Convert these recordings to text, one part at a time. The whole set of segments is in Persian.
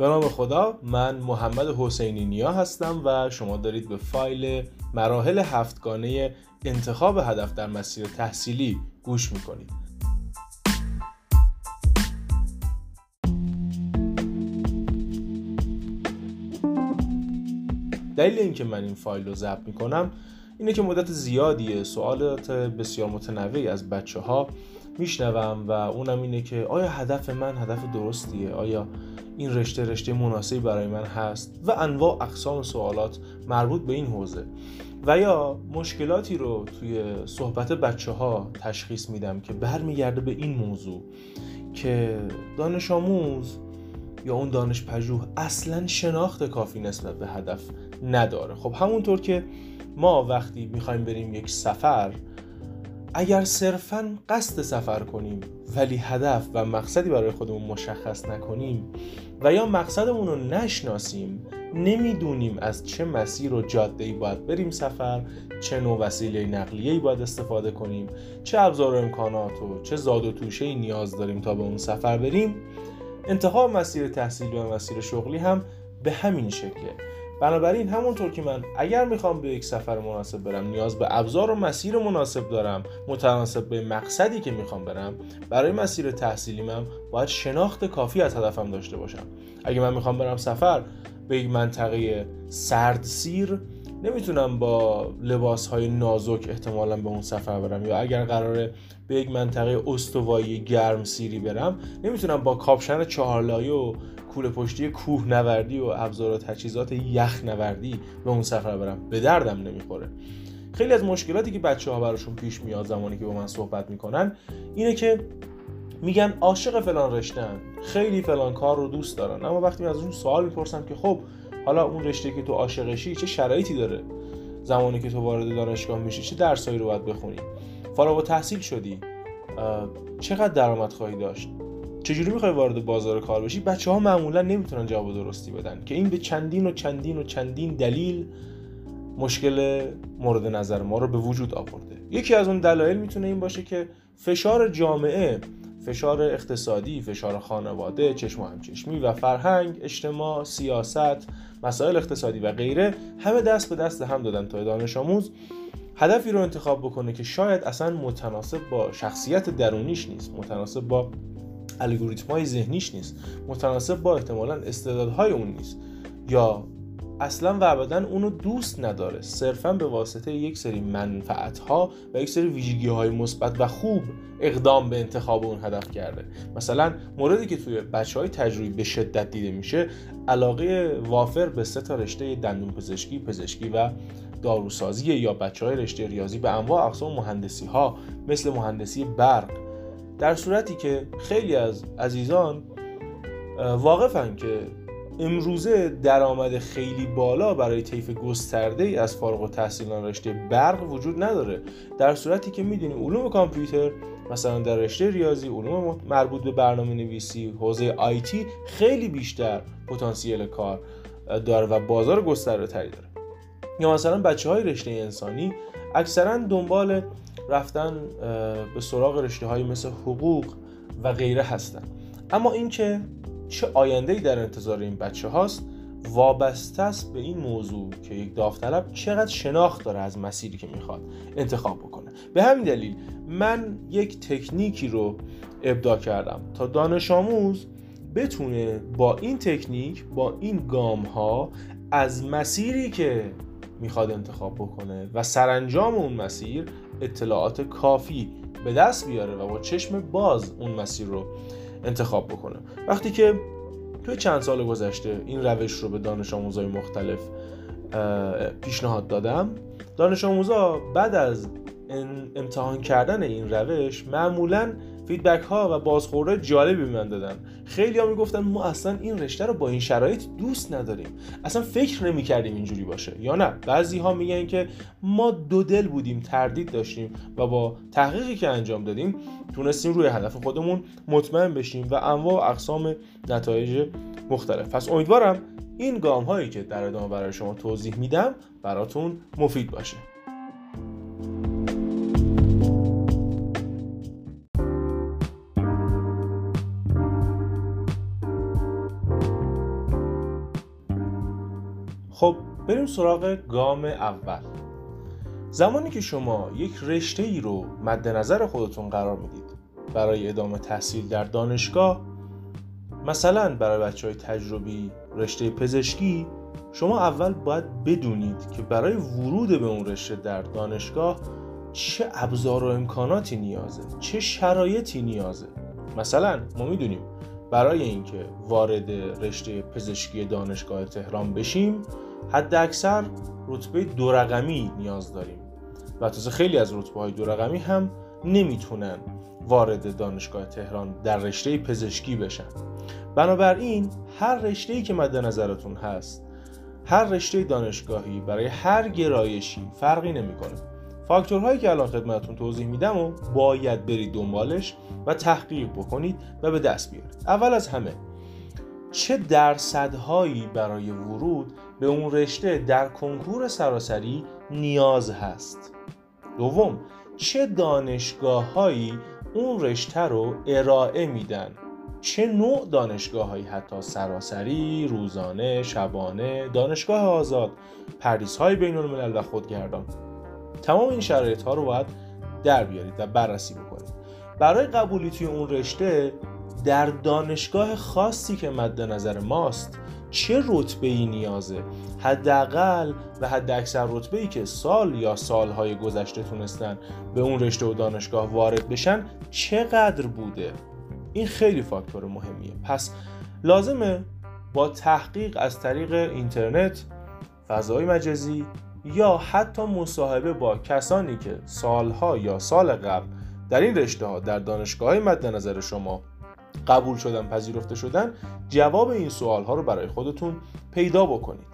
به نام خدا من محمد حسینی نیا هستم و شما دارید به فایل مراحل هفتگانه انتخاب هدف در مسیر تحصیلی گوش می‌کنید. دلیل اینکه من این فایل رو ضبط می‌کنم اینه که مدت زیادیه سوالات بسیار متنوعی از بچه ها میشنوم و اونم اینه که آیا هدف من هدف درستیه؟ آیا این رشته رشته مناسبی برای من هست و انواع اقسام سوالات مربوط به این حوزه. و یا مشکلاتی رو توی صحبت بچه ها تشخیص میدم که برمیگرده به این موضوع که دانش آموز یا اون دانش پژوه اصلا شناخت کافی نسبت به هدف نداره. خب همونطور که ما وقتی می‌خوایم بریم یک سفر اگر صرفا قصد سفر کنیم ولی هدف و مقصدی برای خودمون مشخص نکنیم و یا مقصدمون رو نشناسیم نمی‌دونیم از چه مسیر و جاده ای باید بریم سفر چه نوع وسیله نقلیه ای باید استفاده کنیم چه ابزار و امکانات و چه زاد و توشه ای نیاز داریم تا به اون سفر بریم انتخاب مسیر تحصیلی و مسیر شغلی هم به همین شکله. بنابراین همونطور که من اگر می‌خوام به یک سفر مناسب برم نیاز به ابزار و مسیر مناسب دارم متناسب به مقصدی که می‌خوام برم برای مسیر تحصیلی من باید شناخت کافی از هدفم داشته باشم. اگه من می‌خوام برم سفر به یک منطقه سرد سیر نمی‌تونم با لباس های نازک احتمالا به اون سفر برم. یا اگر قراره به یک منطقه استوایی گرم سیری برم نمی‌تونم با کاپشن چهارلایه و کوله پشتی کوه نوردی و ابزار و تجهیزات یخ نوردی به اون سفر برم. به دردم نمی‌خوره. خیلی از مشکلاتی که بچه ها براشون پیش میاد زمانی که با من صحبت می‌کنن اینه که میگن عاشق فلان رشتن خیلی فلان کار رو دوست دارن. اما وقتی من ازشون سوال می‌پرسم که خب حالا اون رشته که تو عاشقشی چه شرایطی داره؟ زمانی که تو وارد دانشگاه میشی چه درسایی رو باید بخونی؟ فارغ و تحصیل شدی چقدر درآمد خواهی داشت؟ چجوری می‌خوای وارد بازار کار بشی؟ بچه ها معمولا نمی‌تونن جواب درستی بدن که این به چندین و چندین و چندین دلیل مشکل مورد نظر ما رو به وجود آورده. یکی از اون دلایل می‌تونه این باشه که فشار جامعه فشار اقتصادی، فشار خانواده، چشم و همچشمی و فرهنگ، اجتماع، سیاست، مسائل اقتصادی و غیره همه دست به دست هم دادن تا دانش آموز. هدفی رو انتخاب بکنه که شاید اصلا متناسب با شخصیت درونیش نیست متناسب با الگوریتم های ذهنیش نیست متناسب با احتمالا استعدادهای اون نیست. یا اصلا و ابدا اونو دوست نداره. صرفا به واسطه یک سری منفعت ها و یک سری ویژگی های مثبت و خوب اقدام به انتخاب اون هدف کرده. مثلا موردی که توی بچه های تجربی به شدت دیده میشه علاقه وافر به سه تا رشته دندون پزشکی پزشکی و داروسازی یا بچه های رشته ریاضی به انواع اقسام مهندسی ها مثل مهندسی برق. در صورتی که خیلی از عزیزان واقفن که امروزه درآمد خیلی بالا برای طیف گسترده ای از فارغ التحصیلان رشته برق وجود نداره. در صورتی که می‌دونی علوم کامپیوتر مثلا در رشته ریاضی علوم مربوط به برنامه نویسی حوزه آیتی خیلی بیشتر پتانسیل کار داره و بازار گسترده تری داره. یا مثلا بچه های رشته انسانی اکثرا دنبال رفتن به سراغ رشته های مثل حقوق و غیره هستن. اما اینکه چه آینده در انتظار این بچه هاست وابسته است به این موضوع که یک داوطلب چقدر شناخت داره از مسیری که می‌خواد انتخاب بکنه. به همین دلیل من یک تکنیکی رو ابدا کردم تا دانش آموز بتونه با این تکنیک با این گام ها از مسیری که می‌خواد انتخاب بکنه و سرانجام اون مسیر اطلاعات کافی به دست بیاره و با چشم باز اون مسیر رو انتخاب بکنه. وقتی که توی چند سال گذشته این روش رو به دانش آموزای مختلف پیشنهاد دادم دانش آموزا بعد از امتحان کردن این روش معمولا فیدبک ها و بازخورده جالبی من دادن. خیلی ها می‌گفتن ما اصلا این رشته رو با این شرایط دوست نداریم. اصلا فکر نمی کردیم اینجوری باشه. یا نه؟ بعضی ها میگن که ما دو دل بودیم تردید داشتیم و با تحقیقی که انجام دادیم تونستیم روی هدف خودمون مطمئن بشیم و انواع و اقسام نتایج مختلف. پس امیدوارم این گام هایی که در ادامه برای شما توضیح میدم براتون مفید باشه. بریم سراغ گام اول. زمانی که شما یک رشته ای رو مد نظر خودتون قرار می‌دید برای ادامه تحصیل در دانشگاه مثلا برای بچه های تجربی رشته پزشکی شما اول باید بدونید که برای ورود به اون رشته در دانشگاه چه ابزار و امکاناتی نیازه چه شرایطی نیازه. مثلا ما می‌دونیم برای اینکه وارد رشته پزشکی دانشگاه تهران بشیم حد اکثر رتبه دو رقمی نیاز داریم. و تازه خیلی از رتبه های دو رقمی هم نمی‌تونن وارد دانشگاه تهران در رشته پزشکی بشن. بنابراین هر رشته که مد نظرتون هست هر رشته دانشگاهی برای هر گرایشی فرقی نمی‌کنه. فاکتورهایی که الان خدمتتون توضیح میدم و باید برید دنبالش و تحقیق بکنید و به دست بیارید. اول از همه چه درصدهایی برای ورود به اون رشته در کنکور سراسری نیاز هست. دوم چه دانشگاه هایی اون رشته رو ارائه میدن؟ چه نوع دانشگاه هایی حتی؟ سراسری، روزانه، شبانه، دانشگاه آزاد، پردیس های بین الملل و خودگردان. تمام این شرایط ها رو باید در بیارید و بررسی بکنید. برای قبولی توی اون رشته در دانشگاه خاصی که مد نظر ماست چه رتبه ای نیازه؟ حداقل و حد اکثر رتبه ای که سال یا سالهای گذشته تونستن به اون رشته و دانشگاه وارد بشن چقدر بوده؟ این خیلی فاکتور مهمیه. پس لازمه با تحقیق از طریق اینترنت فضای مجازی یا حتی مصاحبه با کسانی که سالها یا سال قبل در این رشته ها در دانشگاه مد نظر شما قبول شدن پذیرفته شدن جواب این سوال ها رو برای خودتون پیدا بکنید.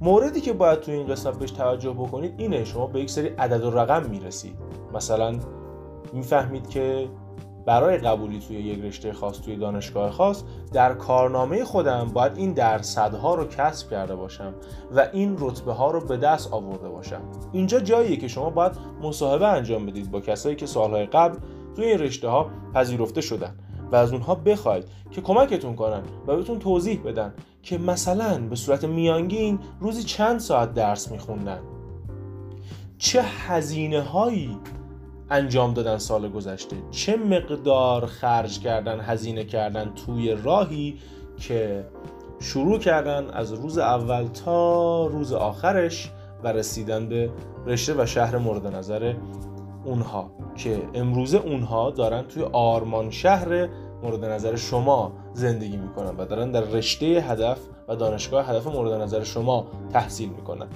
موردی که باید تو این قسمت بهش توجه بکنید اینه شما به یک سری عدد و رقم می‌رسید. مثلا می‌فهمید که برای قبولی توی یک رشته خاص توی دانشگاه خاص در کارنامه خودم باید این درصدها رو کسب کرده باشم و این رتبه ها رو به دست آورده باشم. اینجا جاییه که شما باید مصاحبه انجام بدید با کسایی که سالهای قبل توی این رشته ها پذیرفته شدن. و از اونها بخواید که کمکتون کنن و بهتون توضیح بدن که مثلا به صورت میانگین روزی چند ساعت درس میخوندن. چه هزینه هایی انجام دادن سال گذشته؟ چه مقدار خرج کردن هزینه کردن توی راهی که شروع کردن از روز اول تا روز آخرش و رسیدن به رشته و شهر مورد نظر اونها که امروزه اونها دارن توی آرمان شهر مورد نظر شما زندگی می‌کنن و دارن در رشته هدف و دانشگاه هدف مورد نظر شما تحصیل می‌کنن.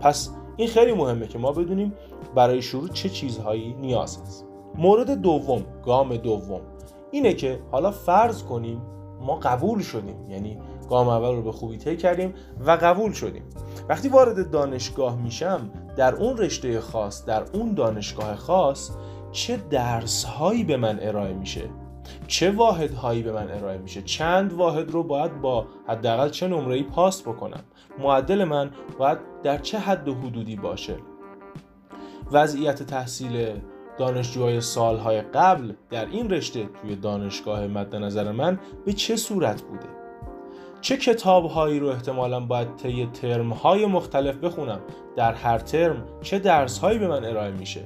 پس این خیلی مهمه که ما بدونیم برای شروع چه چیزهایی نیاز هست. مورد دوم گام دوم اینه که حالا فرض کنیم ما قبول شدیم یعنی گام اول رو به خوبی طی کردیم و قبول شدیم. وقتی وارد دانشگاه میشم در اون رشته خاص در اون دانشگاه خاص چه درس هایی به من ارائه میشه؟ چه واحد هایی به من ارائه میشه؟ چند واحد رو باید با حداقل چه نمره پاس بکنم؟ معدل من باید در چه حد و حدودی باشه؟ وضعیت تحصیل دانشجوهای سالهای قبل در این رشته توی دانشگاه مد نظر من به چه صورت بوده؟ چه کتاب هایی رو احتمالا باید طی ترم های مختلف بخونم؟ در هر ترم چه درس هایی به من ارائه میشه؟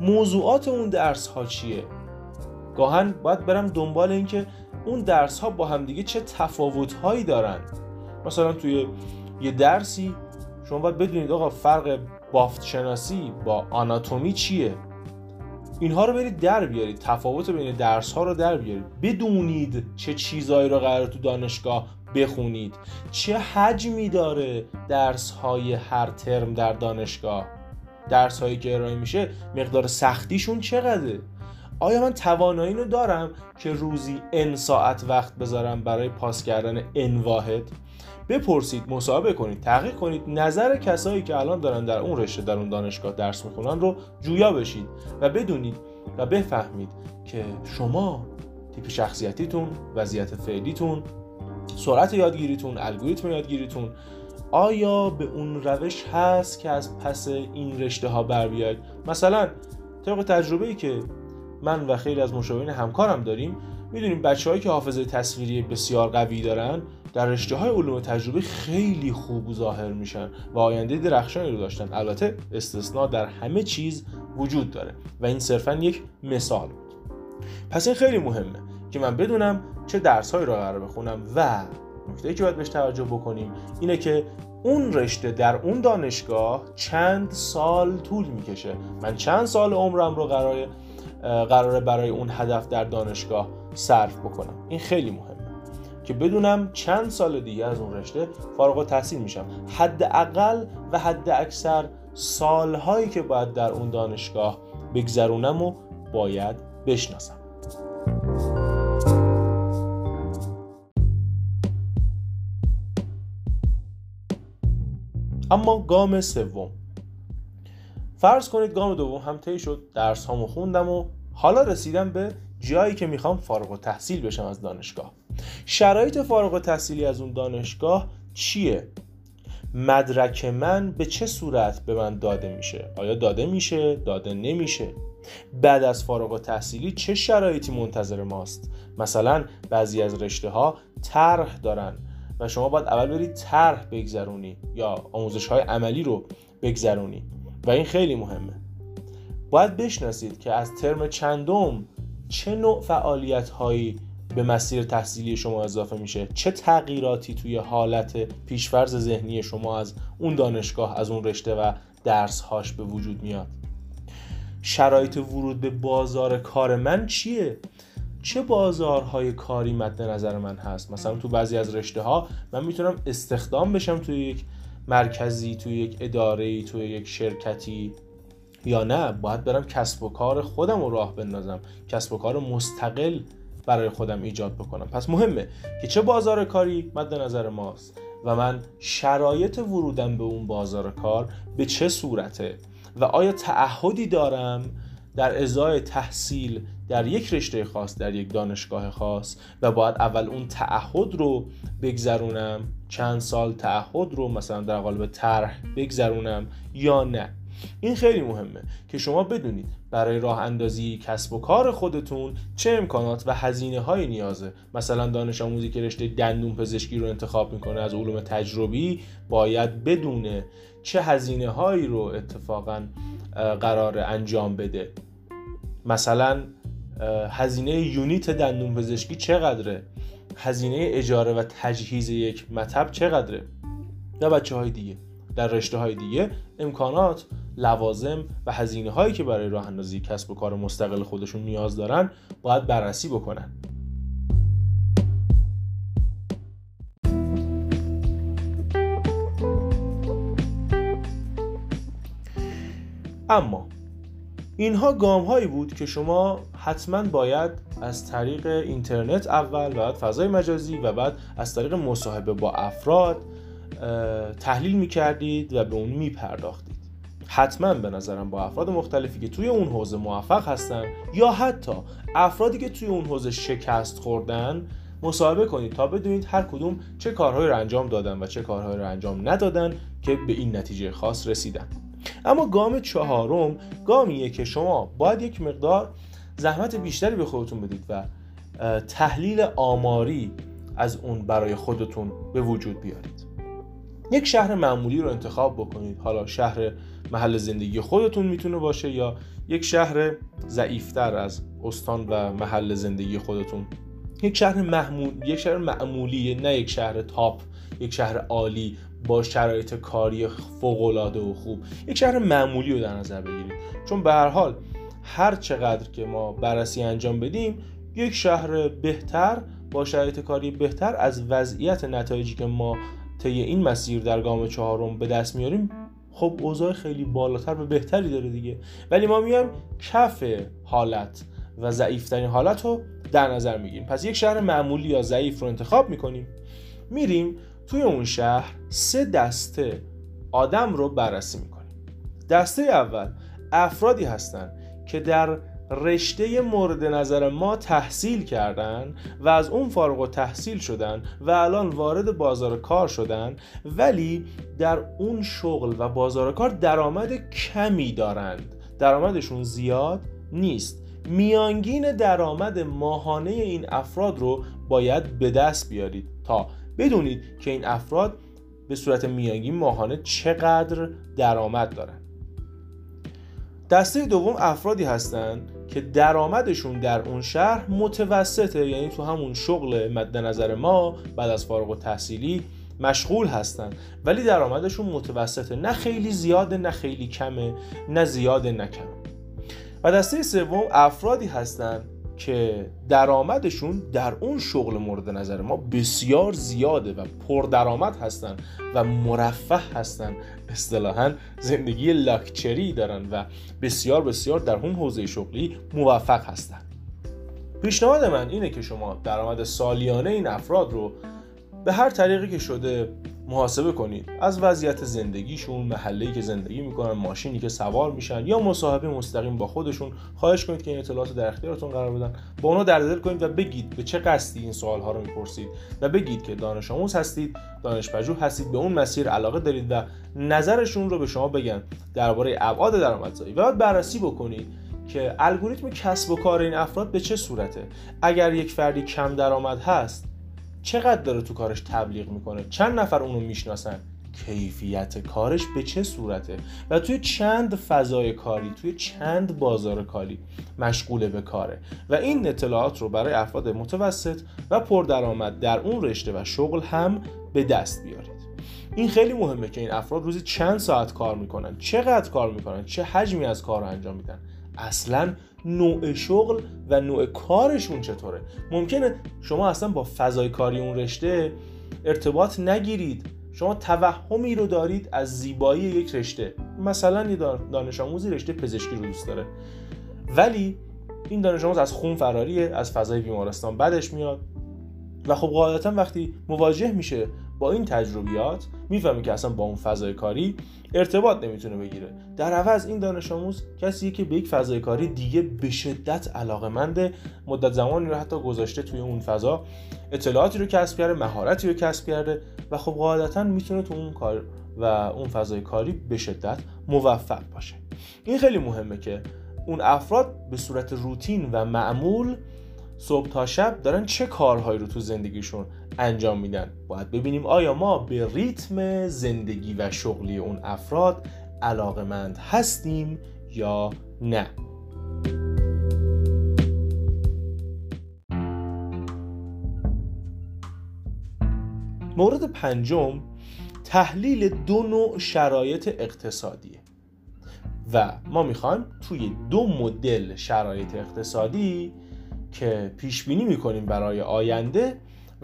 موضوعات اون درس ها چیه؟ گاهن باید برم دنبال اینکه اون درس ها با همدیگه چه تفاوت هایی دارن. مثلا توی یه درسی شما باید بدونید آقا فرق بافت شناسی با آناتومی چیه؟ اینها رو برید در بیارید تفاوت بین درس ها رو در بیارید. بدونید چه چیزایی رو قرار تو دانشگاه بخونید. چه حجمی داره درس های هر ترم در دانشگاه؟ درس هایی که ارائه میشه مقدار سختیشون چقدره؟ آیا من توانایی رو دارم که روزی ان ساعت وقت بذارم برای پاس کردن ان واحد؟ بپرسید مصاحبه کنید تحقیق کنید نظر کسایی که الان دارن در اون رشته در اون دانشگاه درس می‌خونن رو جویا بشید و بدونید و بفهمید که شما تیپ شخصیتیتون وضعیت فعلیتون سرعت یادگیریتون الگوریتم یادگیریتون آیا به اون روش هست که از پس این رشته ها بر بیاید؟ مثلا طبق تجربه ای که من و خیلی از مشاورین همکارم داریم می‌دونیم بچههایی که حافظه تصویری بسیار قوی دارن در رشته های علوم تجربه خیلی خوب ظاهر میشن و آینده درخشانی رو داشتن. البته استثنا در همه چیز وجود داره و این صرفا یک مثال. پس این خیلی مهمه. که من بدونم چه درس هایی رو قرار بخونم و نکته که باید بهش توجه بکنیم اینه که اون رشته در اون دانشگاه چند سال طول می‌کشه. من چند سال عمرم رو قرار قراره برای اون هدف در دانشگاه صرف بکنم. این خیلی مهمه. که بدونم چند سال دیگه از اون رشته فارغ تحصیل میشم. حداقل و حد اکثر سالهایی که باید در اون دانشگاه بگذرونم و باید بشناسم. اما گام سوم. فرض کنید گام دوم هم طی شد درس هامو خوندم و حالا رسیدم به جایی که می‌خوام فارغ و تحصیل بشم از دانشگاه. شرایط فارغ و تحصیلی از اون دانشگاه چیه؟ مدرک من به چه صورت به من داده میشه؟ آیا داده میشه؟ داده نمیشه. بعد از فارغ و تحصیلی چه شرایطی منتظر ماست؟ مثلا بعضی از رشته ها طرح دارن. و شما باید اول برید طرح بگذرونی یا آموزش های عملی رو بگذرونی. و این خیلی مهمه. باید بشناسید که از ترم چندم چه نوع فعالیت هایی به مسیر تحصیلی شما اضافه میشه. چه تغییراتی توی حالت پیشفرز ذهنی شما از اون دانشگاه از اون رشته و درس هاش به وجود میاد؟ شرایط ورود به بازار کار من چیه؟ چه بازارهای کاری مد نظر من هست؟ مثلا تو بعضی از رشته ها من می‌تونم استخدام بشم توی یک مرکزی توی یک اداره توی یک شرکتی یا نه؟ باید برم کسب و کار خودم رو راه بندازم کسب و کار مستقل برای خودم ایجاد بکنم. پس مهمه که چه بازار کاری مد نظر ماست و من شرایط ورودم به اون بازار کار به چه صورته و آیا تعهدی دارم در ازای تحصیل در یک رشته خاص در یک دانشگاه خاص و باید اول اون تعهد رو بگذرونم چند سال تعهد رو مثلا در قالب طرح بگذرونم یا نه. این خیلی مهمه که شما بدونید برای راه اندازی کسب و کار خودتون چه امکانات و هزینه های نیازه. مثلا دانش آموزی که رشته دندون پزشکی رو انتخاب می‌کنه از علوم تجربی باید بدونه چه هزینه هایی رو اتفاقا قرار انجام بده. مثلا هزینه یونیت دندون پزشکی چقدره؟ هزینه اجاره و تجهیز یک مطب چقدره؟ نه بچه های دیگه در رشته های دیگه امکانات لوازم و هزینه هایی که برای راه اندازی کسب و کار مستقل خودشون نیاز دارن باید بررسی بکنن. اما اینها گام هایی بود که شما حتما باید از طریق اینترنت اول و بعد فضای مجازی و بعد از طریق مصاحبه با افراد تحلیل می کردید و به اون می پرداختید حتما به نظرم با افراد مختلفی که توی اون حوزه موفق هستن یا حتی افرادی که توی اون حوزه شکست خوردن مصاحبه کنید تا بدونید هر کدوم چه کارهایی رو انجام دادن و چه کارهایی رو انجام ندادن که به این نتیجه خاص رسیدن. اما گام چهارم گامیه که شما باید یک مقدار زحمت بیشتری به خودتون بدید و تحلیل آماری از اون برای خودتون به وجود بیارید. یک شهر معمولی رو انتخاب بکنید. حالا شهر محل زندگی خودتون می‌تونه باشه یا یک شهر ضعیفتر از استان و محل زندگی خودتون. یک شهر محمول یک شهر معمولی نه یک شهر تاپ یک شهر عالی. با شرایط کاری فوق و خوب. یک شهر معمولی رو در نظر بگیرید چون به هر حال هر چقدر که ما بررسی انجام بدیم یک شهر بهتر با شرایط کاری بهتر از وضعیت نتایجی که ما طی این مسیر در گام چهارم به دست میاریم خب اوضاع خیلی بالاتر و بهتری داره دیگه. ولی ما میایم کف حالت و ضعیفترین حالت رو در نظر می‌گیریم. پس یک شهر معمولی یا ضعیف رو انتخاب می‌کنیم. میریم توی اون شهر سه دسته آدم رو بررسی می‌کنیم. دسته اول افرادی هستن که در رشته مورد نظر ما تحصیل کردن و از اون فارغ و تحصیل شدن و الان وارد بازار کار شدن ولی در اون شغل و بازار کار درآمد کمی دارند. درآمدشون زیاد نیست. میانگین درآمد ماهانه این افراد رو باید به دست بیارید تا بدونید که این افراد به صورت میانگین ماهانه چقدر درآمد دارن. دسته دوم افرادی هستند که درآمدشون در اون شهر متوسطه یعنی تو همون شغل مد نظر ما بعد از فارغ و تحصیلی مشغول هستن. ولی درآمدشون متوسطه نه خیلی زیاده نه خیلی کمه نه زیاده نه کمه و دسته سوم افرادی هستند که درآمدشون در اون شغل مورد نظر ما بسیار زیاده و پردرآمد هستن و مرفه هستن. اصطلاحا زندگی لاکچری دارن و بسیار بسیار در اون حوزه شغلی موفق هستن. پیشنهاد من اینه که شما درآمد سالیانه این افراد رو به هر طریقی که شده محاسبه کنید. از وضعیت زندگیشون محله‌ای که زندگی می‌کنن ماشینی که سوار میشن یا مصاحبه مستقیم با خودشون خواهش کنید که این اطلاعات در اختیارتون قرار بدن. با اونا در دل کنید و بگید به چه قصدی این سوال ها رو می‌پرسید و بگید که دانش آموز هستید دانش پژوه هستید به اون مسیر علاقه دارید و نظرشون رو به شما بگن درباره ابعاد درآمدزایی. و بعد بررسی بکنید که الگوریتم کسب و کار این افراد به چه صورته. اگر یک فردی کم درآمد هست چقدر داره تو کارش تبلیغ می‌کنه؟ چند نفر اونو می‌شناسن؟ کیفیت کارش به چه صورته؟ و توی چند فضای کاری توی چند بازار کاری مشغول به کاره؟ و این اطلاعات رو برای افراد متوسط و پردرآمد در اون رشته و شغل هم به دست بیارید. این خیلی مهمه که این افراد روزی چند ساعت کار می‌کنن. چقدر کار می‌کنن؟ چه حجمی از کار رو انجام میدن؟ اصلا نوع شغل و نوع کارشون چطوره؟ ممکنه شما اصلا با فضای کاری اون رشته ارتباط نگیرید. شما توهمی رو دارید از زیبایی یک رشته. مثلا یه دانش آموزی رشته پزشکی رو دوست داره. ولی این دانش آموز از خون فراریه از فضای بیمارستان بدش میاد. و خب قاعدتا وقتی مواجه میشه با این تجربیات می‌فهمی که اصلا با اون فضای کاری ارتباط نمی‌تونه بگیره. در عوض این دانش آموز کسیه که به یک فضای کاری دیگه به شدت علاقه منده. مدت زمانی رو حتی گذاشته توی اون فضا. اطلاعاتی رو کسب کرده مهارتی رو کسب کرده و خب قاعدتا می‌تونه تو اون کار و اون فضای کاری به شدت موفق باشه. این خیلی مهمه که اون افراد به صورت روتین و معمول صبح تا شب دارن چه کارهایی رو تو زندگیشون انجام میدن. باید ببینیم آیا ما به ریتم زندگی و شغلی اون افراد علاقمند هستیم یا نه. مورد پنجم تحلیل دو نوع شرایط اقتصادیه. و ما می‌خوایم توی دو مدل شرایط اقتصادی که پیش بینی می‌کنیم برای آینده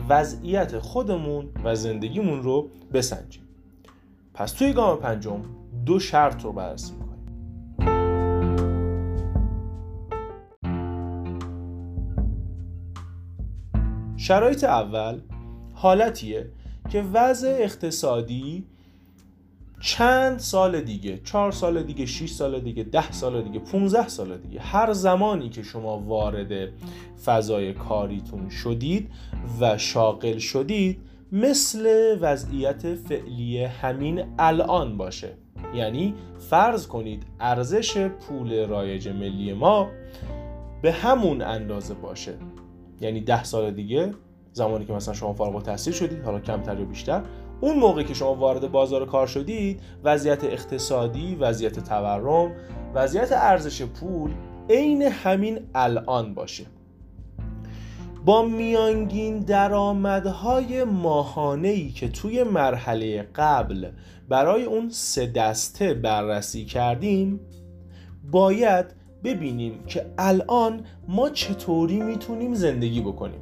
وضعیت خودمون و زندگیمون رو بسنجیم. پس توی گام پنجم دو شرط رو بررسی می‌کنیم. شرایط اول حالتیه که وضع اقتصادی چند سال دیگه چهار سال دیگه 6 سال دیگه ده سال دیگه 15 سال دیگه هر زمانی که شما وارد فضای کاریتون شدید و شاغل شدید مثل وضعیت فعلی همین الان باشه. یعنی فرض کنید ارزش پول رایج ملی ما به همون اندازه باشه. یعنی ده سال دیگه زمانی که مثلا شما فارغ التحصیل شدید حالا کمتر یا بیشتر اون موقع که شما وارد بازار کار شدید وضعیت اقتصادی وضعیت تورم وضعیت ارزش پول عین همین الان باشه. با میانگین درآمدهای ماهانه‌ای که توی مرحله قبل برای اون سه دسته بررسی کردیم باید ببینیم که الان ما چطوری می‌تونیم زندگی بکنیم.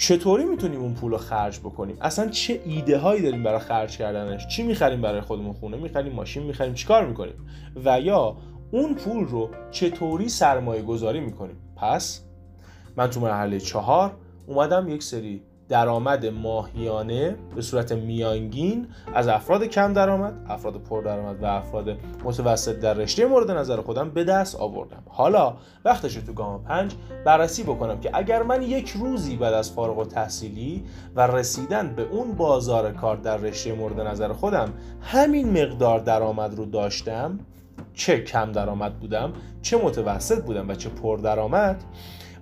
چطوری می‌تونیم اون پول رو خرج بکنیم؟ اصلا چه ایده هایی داریم برای خرج کردنش؟ چی می‌خریم برای خودمون خونه؟ می‌خریم ماشین؟ می‌خریم؟ چیکار می‌کنیم؟ و یا اون پول رو چطوری سرمایه گذاری می‌کنیم؟ پس من تو مرحله چهار اومدم یک سری درآمد ماهیانه به صورت میانگین از افراد کم درآمد، افراد پر درآمد و افراد متوسط در رشته مورد نظر خودم به دست آوردم. حالا وقتش تو گام پنج بررسی بکنم که اگر من یک روزی بعد از فارغ و تحصیلی و رسیدن به اون بازار کار در رشته مورد نظر خودم همین مقدار درآمد رو داشتم چه کم درآمد بودم چه متوسط بودم و چه پر درآمد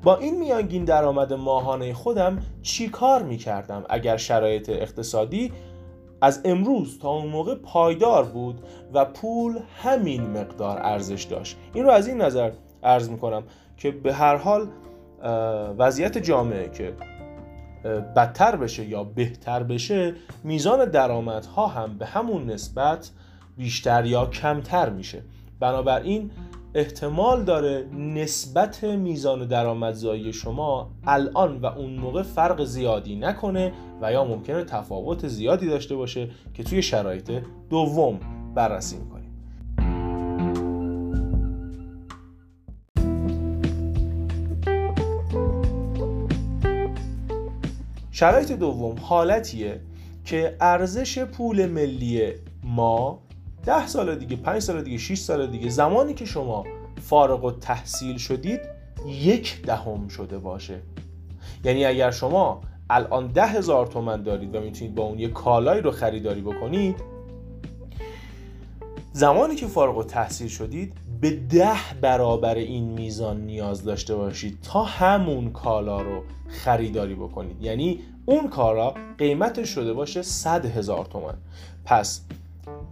با این میانگین درآمد ماهانه خودم چی کار می کردم اگر شرایط اقتصادی از امروز تا اون موقع پایدار بود و پول همین مقدار ارزش داشت. این رو از این نظر عرض می کنم که به هر حال وضعیت جامعه که بدتر بشه یا بهتر بشه میزان درآمدها هم به همون نسبت بیشتر یا کمتر میشه. بنابراین احتمال داره نسبت میزان درآمدزایی شما الان و اون موقع فرق زیادی نکنه و یا ممکنه تفاوت زیادی داشته باشه که توی شرایط دوم بررسی می‌کنیم. شرایط دوم حالتیه که ارزش پول ملی ما ده سال دیگه پنج سال دیگه 6 سال دیگه زمانی که شما فارغ و تحصیل شدید یک دهم شده باشه. یعنی اگر شما الان ده هزار تومن دارید و می‌تونید با اون یه کالایی رو خریداری بکنید زمانی که فارغ و تحصیل شدید به ده برابر این میزان نیاز داشته باشید تا همون کالا رو خریداری بکنید. یعنی اون کالا قیمتش شده باشه 100 هزار تومن. پس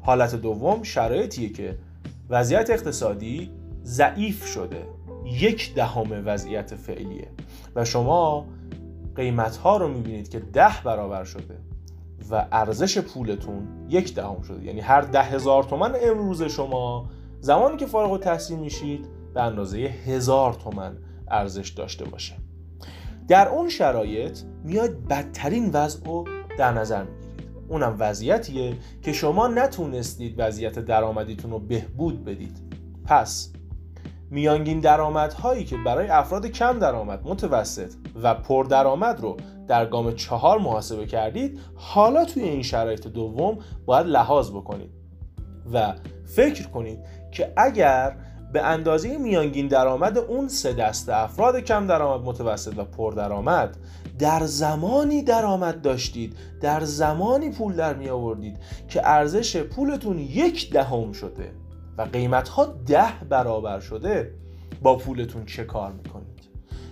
حالت دوم شرایطیه که وضعیت اقتصادی ضعیف شده. یک دهم وضعیت فعلیه. و شما قیمت ها رو می‌بینید که ده برابر شده و ارزش پولتون یک دهم شده. یعنی هر ده هزار تومن امروز شما زمانی که فارغ و تحصیل میشید به اندازه هزار تومن ارزش داشته باشه. در اون شرایط میاد بدترین وضع رو در نظر می‌گیرید. اونم وضعیتیه که شما نتونستید وضعیت درآمدیتون رو بهبود بدید. پس میانگین درآمدهایی که برای افراد کم درآمد متوسط و پر درآمد رو در گام چهار محاسبه کردید حالا توی این شرایط دوم باید لحاظ بکنید و فکر کنید که اگر به اندازه میانگین درآمد اون سه دسته افراد کم درآمد متوسط و پر درآمد در زمانی درآمد داشتید در زمانی پول در می آوردید که ارزش پولتون یک دهم شده و قیمت ها ده برابر شده با پولتون چه کار می‌کنید؟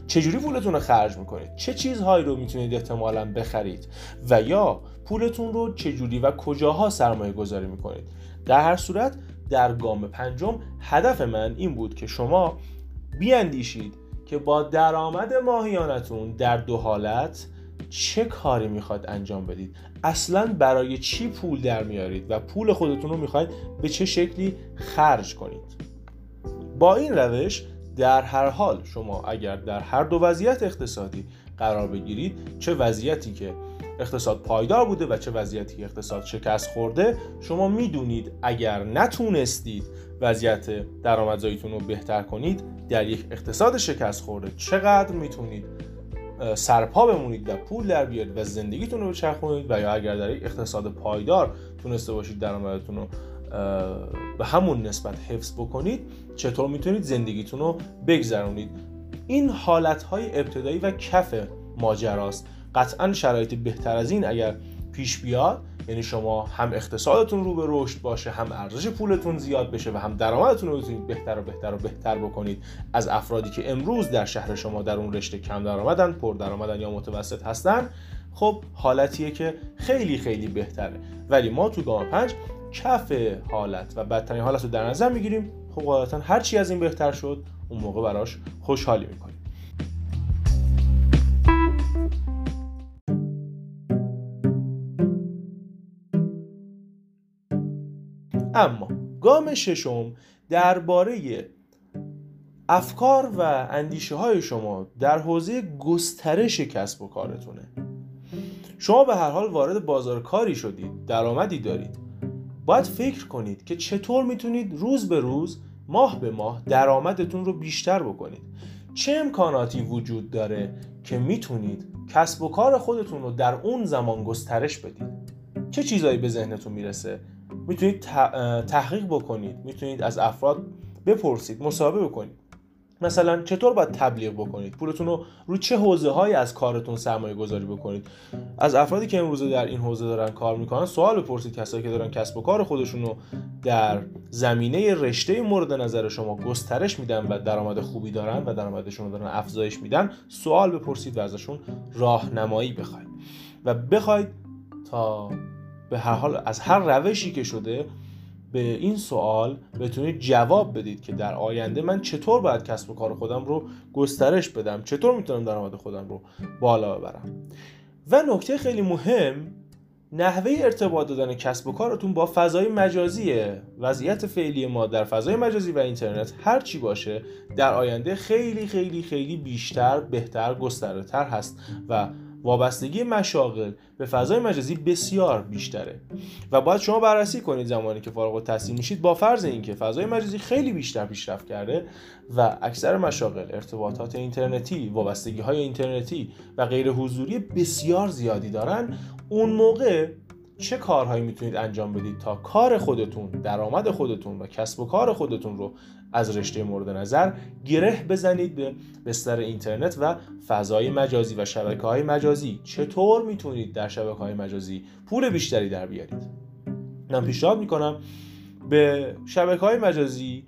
چجوری پولتون رو خرج می‌کنید؟ چه چیزهایی رو می‌تونید احتمالا بخرید؟ و یا پولتون رو چجوری و کجاها سرمایه گذاری می‌کنید؟ در هر صورت در گام پنجم هدف من این بود که شما بیاندیشید که با درآمد ماهیانتون در دو حالت چه کاری می‌خواد انجام بدید؟ اصلا برای چی پول در میارید و پول خودتون رو می‌خواید به چه شکلی خرج کنید؟ با این روش در هر حال شما اگر در هر دو وضعیت اقتصادی قرار بگیرید چه وضعیتی که اقتصاد پایدار بوده و چه وضعیتی که اقتصاد شکست خورده شما می‌دونید اگر نتونستید وضعیت درآمدزاییتون رو بهتر کنید در یک اقتصاد شکست خورده چقدر می‌تونید سرپا بمونید و پول در بیارید و زندگیتون رو بچرخونید و یا اگر در یک اقتصاد پایدار تونسته باشید درآمدتون رو به همون نسبت حفظ بکنید چطور می‌تونید زندگیتون رو بگذرونید؟ این حالتهای ابتدایی و کف ماجراست. قطعا شرایط بهتر از این اگر پیش بیاد یعنی شما هم اقتصادتون رو به رشد باشه هم ارزش پولتون زیاد بشه و هم درآمدتون رو بتونید بهتر و بهتر و بهتر بکنید. از افرادی که امروز در شهر شما در اون رشته کم درآمدن پر درآمدن یا متوسط هستن خب حالتیه که خیلی خیلی بهتره. ولی ما تو گام پنج کف حالت و بدترین حالت رو در نظر می‌گیریم. خب غالبا هر چی از این بهتر شد اون موقع براش خوشحالی می‌کنیم. اما گام ششم درباره افکار و اندیشه های شما در حوزه گسترش کسب و کارتونه. شما به هر حال وارد بازار کاری شدید درآمدی دارید. باید فکر کنید که چطور می‌تونید روز به روز ماه به ماه درآمدتون رو بیشتر بکنید. چه امکاناتی وجود داره که می‌تونید کسب و کار خودتون رو در اون زمان گسترش بدید؟ چه چیزایی به ذهنتون می‌رسه؟ می‌تونید تحقیق بکنید. می‌تونید از افراد بپرسید مصاحبه بکنید. مثلا چطور باید تبلیغ بکنید؟ پولتون رو رو چه حوزه هایی از کارتون سرمایه گذاری بکنید؟ از افرادی که امروزه در این حوزه دارن کار می‌کنن سوال بپرسید کسایی که دارن کسب و کار خودشون رو در زمینه رشته مورد نظر شما گسترش میدن و درآمد خوبی دارن و درآمدشون رو دارن افزایش میدن سوال بپرسید و ازشون راهنمایی بخواید. و بخواید تا به هر حال از هر روشی که شده به این سوال بتونید جواب بدید که در آینده من چطور باید کسب و کار خودم رو گسترش بدم چطور می‌تونم درآمد خودم رو بالا ببرم. و نکته خیلی مهم نحوه ارتباط دادن کسب و کارتون با فضای مجازیه. وضعیت فعلی ما در فضای مجازی و اینترنت هر چی باشه در آینده خیلی خیلی خیلی بیشتر بهتر گسترده تر هست و وابستگی مشاغل به فضای مجازی بسیار بیشتره. و باید شما بررسی کنید زمانی که فارغ التحصیل میشید با فرض اینکه فضای مجازی خیلی بیشتر پیشرفت کرده و اکثر مشاغل ارتباطات اینترنتی وابستگی های اینترنتی و غیر حضوری بسیار زیادی دارن اون موقع چه کارهایی می‌تونید انجام بدید تا کار خودتون درآمد خودتون و کسب و کار خودتون رو از رشته مورد نظر گره بزنید به بستر اینترنت و فضای مجازی و شبکه های مجازی. چطور می‌تونید در شبکه های مجازی پول بیشتری در بیارید؟ من پیشنهاد می‌کنم به شبکه های مجازی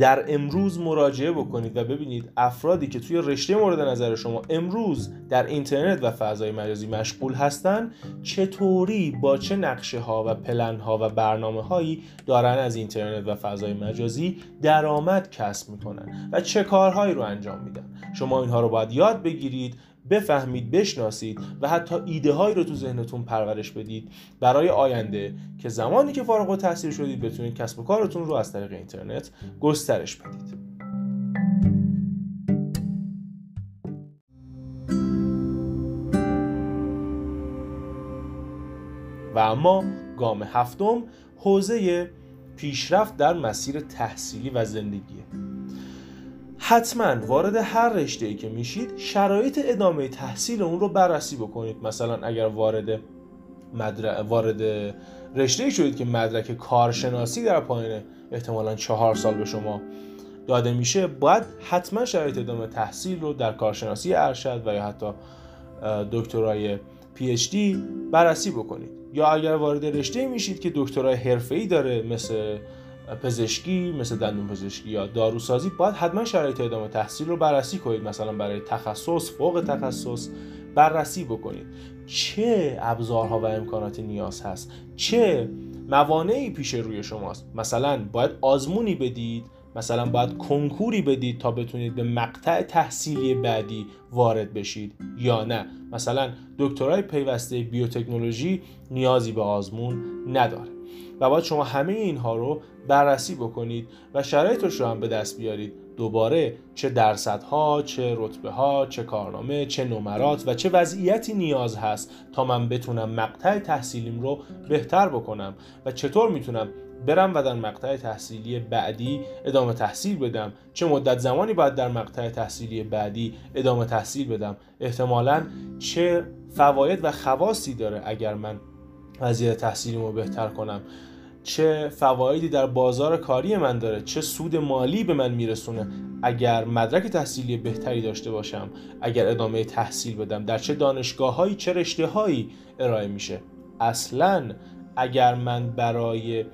در امروز مراجعه بکنید و ببینید افرادی که توی رشته مورد نظر شما امروز در اینترنت و فضای مجازی مشغول هستن چطوری با چه نقشه ها و پلن ها و برنامه هایی دارن از اینترنت و فضای مجازی درآمد کسب می‌کنن و چه کارهایی رو انجام میدن؟ شما اینها رو باید یاد بگیرید بفهمید بشناسید و حتی ایده هایی رو تو ذهنتون پرورش بدید برای آینده که زمانی که فارغ التحصیل شدید بتونید کسب و کارتون رو از طریق اینترنت گسترش بدید. و اما گام هفتم حوزه پیشرفت در مسیر تحصیلی و زندگیه حتما وارد هر رشته ای که میشید شرایط ادامه تحصیل اون رو بررسی بکنید. مثلا اگر وارد مدر... وارد رشته شدید که مدرک کارشناسی در پایین احتمالا چهار سال به شما داده میشه باید حتما شرایط ادامه تحصیل رو در کارشناسی ارشد و یا حتی دکترای پی اچ دی بررسی بکنید. یا اگر وارد رشته میشید که دکترای حرفه‌ای داره مثل پزشکی مثل دندون پزشکی یا داروسازی باید حتما شرایط ادامه تحصیل رو بررسی کنید مثلا برای تخصص فوق تخصص بررسی بکنید. چه ابزارها و امکاناتی نیاز هست؟ چه موانعی پیش روی شماست؟ مثلا باید آزمونی بدید مثلا باید کنکوری بدید تا بتونید به مقطع تحصیلی بعدی وارد بشید یا نه. مثلا دکترای پیوسته بیوتکنولوژی نیازی به آزمون نداره. و باید شما همه اینها رو بررسی بکنید و شرایطش رو هم به دست بیارید. دوباره چه درصدها چه رتبه ها چه کارنامه چه نمرات و چه وضعیتی نیاز هست تا من بتونم مقطع تحصیلیم رو بهتر بکنم و چطور می‌تونم برم و در مقطع تحصیلی بعدی ادامه تحصیل بدم. چه مدت زمانی باید در مقطع تحصیلی بعدی ادامه تحصیل بدم؟ احتمالا چه فواید و خواصی داره اگر من وضعیت تحصیلیمو بهتر کنم؟ چه فوایدی در بازار کاری من داره؟ چه سود مالی به من میرسونه اگر مدرک تحصیلی بهتری داشته باشم؟ اگر ادامه تحصیل بدم در چه دانشگاه هایی چه رشته هایی ارائه میشه؟ اصلا اگر من برای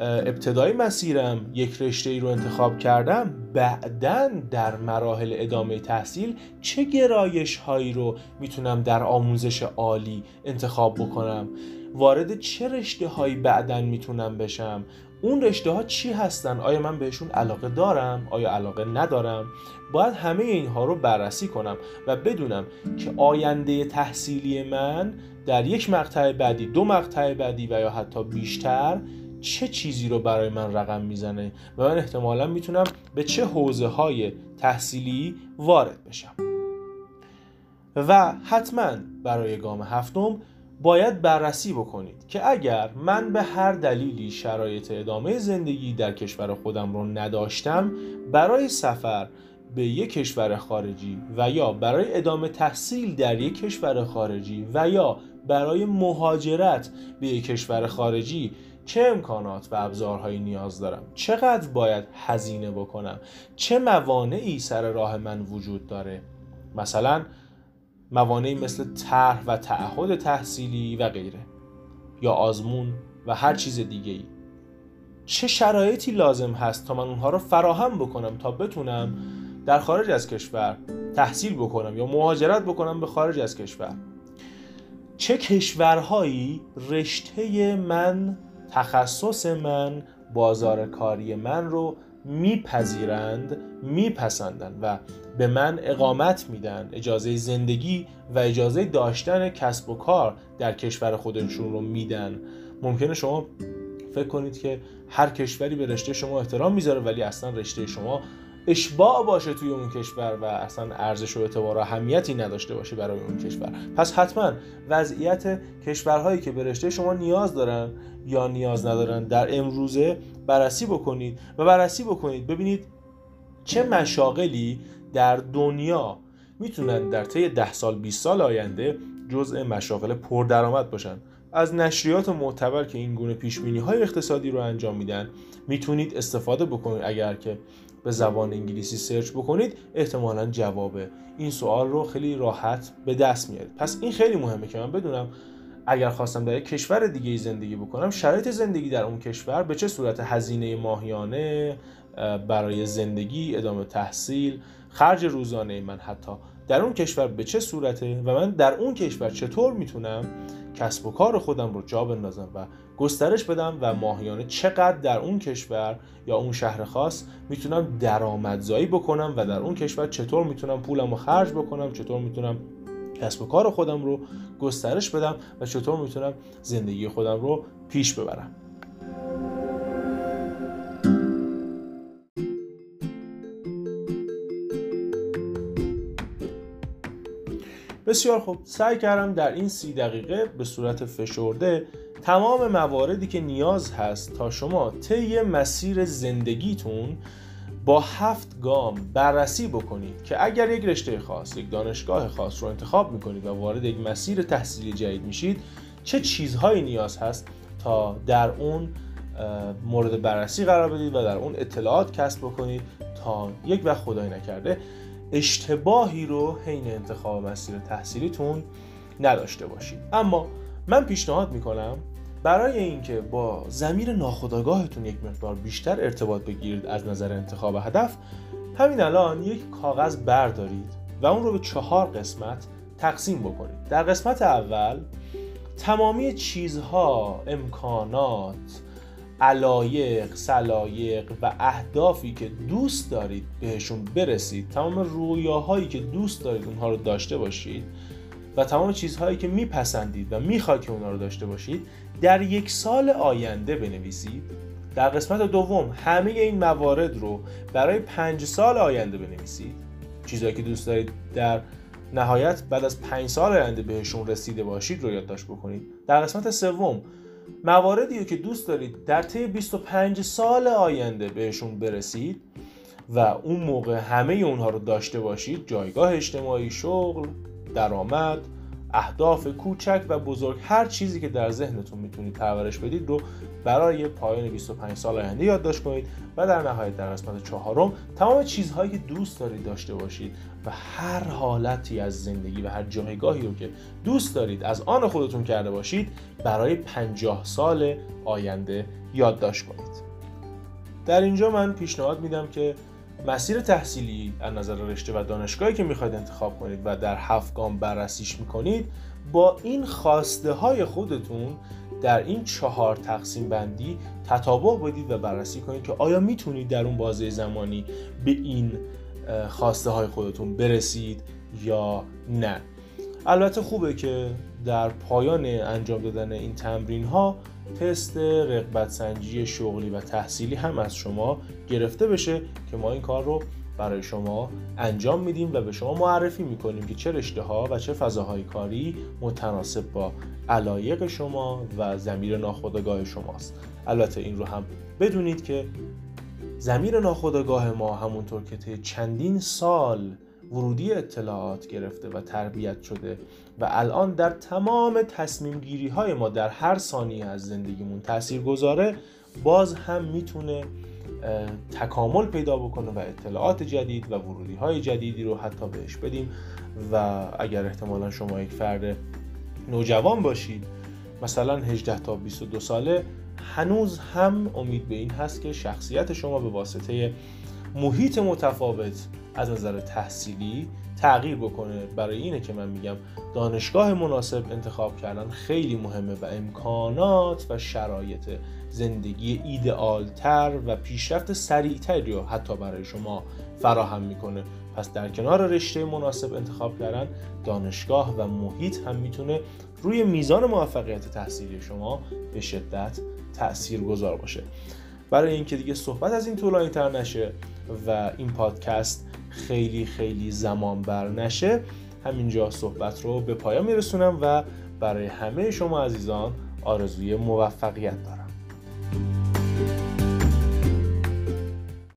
ابتدای مسیرم یک رشته ای رو انتخاب کردم. بعدا در مراحل ادامه تحصیل چه گرایش هایی رو می‌تونم در آموزش عالی انتخاب بکنم؟ وارد چه رشته هایی بعدا می‌تونم بشم؟ اون رشته ها چی هستن؟ آیا من بهشون علاقه دارم؟ آیا علاقه ندارم؟ باید همه اینها رو بررسی کنم و بدونم که آینده تحصیلی من در یک مقطع بعدی دو مقطع بعدی و یا حتی بیشتر چه چیزی رو برای من رقم می‌زنه؟ و من احتمالا می‌تونم به چه حوزه های تحصیلی وارد بشم. و حتما برای گام هفتم باید بررسی بکنید که اگر من به هر دلیلی شرایط ادامه زندگی در کشور خودم رو نداشتم برای سفر به یک کشور خارجی و یا برای ادامه تحصیل در یک کشور خارجی و یا برای مهاجرت به یک کشور خارجی چه امکانات و ابزارهایی نیاز دارم؟ چقدر باید هزینه بکنم؟ چه موانعی سر راه من وجود داره؟ مثلا موانعی مثل طرح و تعهد تحصیلی و غیره یا آزمون و هر چیز دیگه ای چه شرایطی لازم هست تا من اونها رو فراهم بکنم تا بتونم در خارج از کشور تحصیل بکنم یا مهاجرت بکنم به خارج از کشور؟ چه کشورهایی رشته من تخصص من بازار کاری من رو میپذیرند میپسندند و به من اقامت میدن. اجازه زندگی و اجازه داشتن کسب و کار در کشور خودشون رو میدن. ممکنه شما فکر کنید که هر کشوری به رشته شما احترام می‌ذاره ولی اصلا رشته شما اشباع باشه توی اون کشور و اصلا ارزش و اعتبار و اهمیتی نداشته باشه برای اون کشور. پس حتما وضعیت کشورهایی که به رشته شما نیاز دارن یا نیاز ندارن در امروزه بررسی بکنید و بررسی بکنید. ببینید چه مشاغلی در دنیا می‌تونن در طی ده سال 20 سال آینده جزء مشاغل پردرآمد باشن. از نشریات معتبر که این گونه پیش های اقتصادی رو انجام میدن می‌تونید استفاده بکنید اگر که به زبان انگلیسی سرچ بکنید احتمالا جواب این سوال رو خیلی راحت به دست میارید. پس این خیلی مهمه که من بدونم اگر خواستم در یک کشور دیگه زندگی بکنم شرایط زندگی در اون کشور به چه صورت هزینه ماهیانه برای زندگی ادامه تحصیل خرج روزانه من حتی در اون کشور به چه صورته و من در اون کشور چطور می‌تونم کسب و کار خودم رو جا بندازم و گسترش بدم و ماهیانه چقدر در اون کشور یا اون شهر خاص می‌تونم درآمدزایی بکنم و در اون کشور چطور می‌تونم پولم رو خرج بکنم چطور می‌تونم کسب و کار خودم رو گسترش بدم و چطور می‌تونم زندگی خودم رو پیش ببرم. بسیار خوب. سعی کردم در این سی دقیقه به صورت فشرده تمام مواردی که نیاز هست تا شما طی مسیر زندگیتون با هفت گام بررسی بکنید که اگر یک رشته خاص یک دانشگاه خاص رو انتخاب می‌کنید و وارد یک مسیر تحصیلی جدید میشید چه چیزهایی نیاز هست تا در اون مورد بررسی قرار بدید و در اون اطلاعات کسب بکنید تا یک وقت خدای نکرده اشتباهی رو حین انتخاب مسیر تحصیلیتون نداشته باشید. اما من پیشنهاد می‌کنم برای اینکه با زمیر ناخودآگاهتون یک مقدار بیشتر ارتباط بگیرید از نظر انتخاب هدف همین الان یک کاغذ بردارید و اون رو به چهار قسمت تقسیم بکنید. در قسمت اول تمامی چیزها امکانات علایق، سلایق و اهدافی که دوست دارید بهشون برسید تمام رویاهایی که دوست دارید اونها رو داشته باشید و تمام چیزهایی که میپسندید و می‌خواید که اونها رو داشته باشید در یک سال آینده بنویسید. در قسمت دوم همه این موارد رو برای پنج سال آینده بنویسید. چیزهایی که دوست دارید در نهایت بعد از پنج سال آینده بهشون رسیده باشید رو یادداشت بکنید. در قسمت سوم مواردی که دوست دارید در طی 25 سال آینده بهشون برسید و اون موقع همه اونها رو داشته باشید جایگاه اجتماعی شغل درآمد اهداف کوچک و بزرگ هر چیزی که در ذهنتون می‌تونید پرورش بدید رو برای پایان 25 سال آینده یادداشت کنید و در نهایت در قسمت چهارم تمام چیزهایی که دوست دارید داشته باشید و هر حالتی از زندگی و هر جایگاهی رو که دوست دارید از آن خودتون کرده باشید برای 50 سال آینده یادداشت کنید. در اینجا من پیشنهاد میدم که مسیر تحصیلی از نظر رشته و دانشگاهی که می‌خواید انتخاب کنید و در هفت گام بررسیش می‌کنید با این خواسته های خودتون در این چهار تقسیم بندی تطابق بدید و بررسی کنید که آیا می‌تونید در اون بازه زمانی به این خواسته های خودتون برسید یا نه. البته خوبه که در پایان انجام دادن این تمرین ها تست رقبت سنجی شغلی و تحصیلی هم از شما گرفته بشه که ما این کار رو برای شما انجام میدیم و به شما معرفی می‌کنیم که چه رشته ها و چه فضاهای کاری متناسب با علایق شما و زمیر ناخودآگاه شماست. البته این رو هم بدونید که زمیر ناخودآگاه ما همونطور که طی چندین سال ورودی اطلاعات گرفته و تربیت شده و الان در تمام تصمیم گیری های ما در هر ثانیه از زندگیمون تأثیر گذاره باز هم می‌تونه تکامل پیدا بکنه و اطلاعات جدید و ورودی های جدیدی رو حتی بهش بدیم و اگر احتمالا شما یک فرد نوجوان باشید مثلا 18 تا 22 ساله هنوز هم امید به این هست که شخصیت شما به واسطه محیط متفاوت از نظر تحصیلی تغییر بکنه. برای اینه که من میگم دانشگاه مناسب انتخاب کردن خیلی مهمه و امکانات و شرایط زندگی ایدئال تر و پیشرفت سریعتری رو حتی برای شما فراهم می‌کنه. پس در کنار رشته مناسب انتخاب کردن دانشگاه و محیط هم می‌تونه روی میزان موفقیت تحصیلی شما به شدت تأثیر گذار باشه. برای اینکه دیگه صحبت از این طولانی تر نشه و این پادکست خیلی خیلی زمان بر نشه. همینجا صحبت رو به پایان میرسونم و برای همه شما عزیزان آرزوی موفقیت دارم.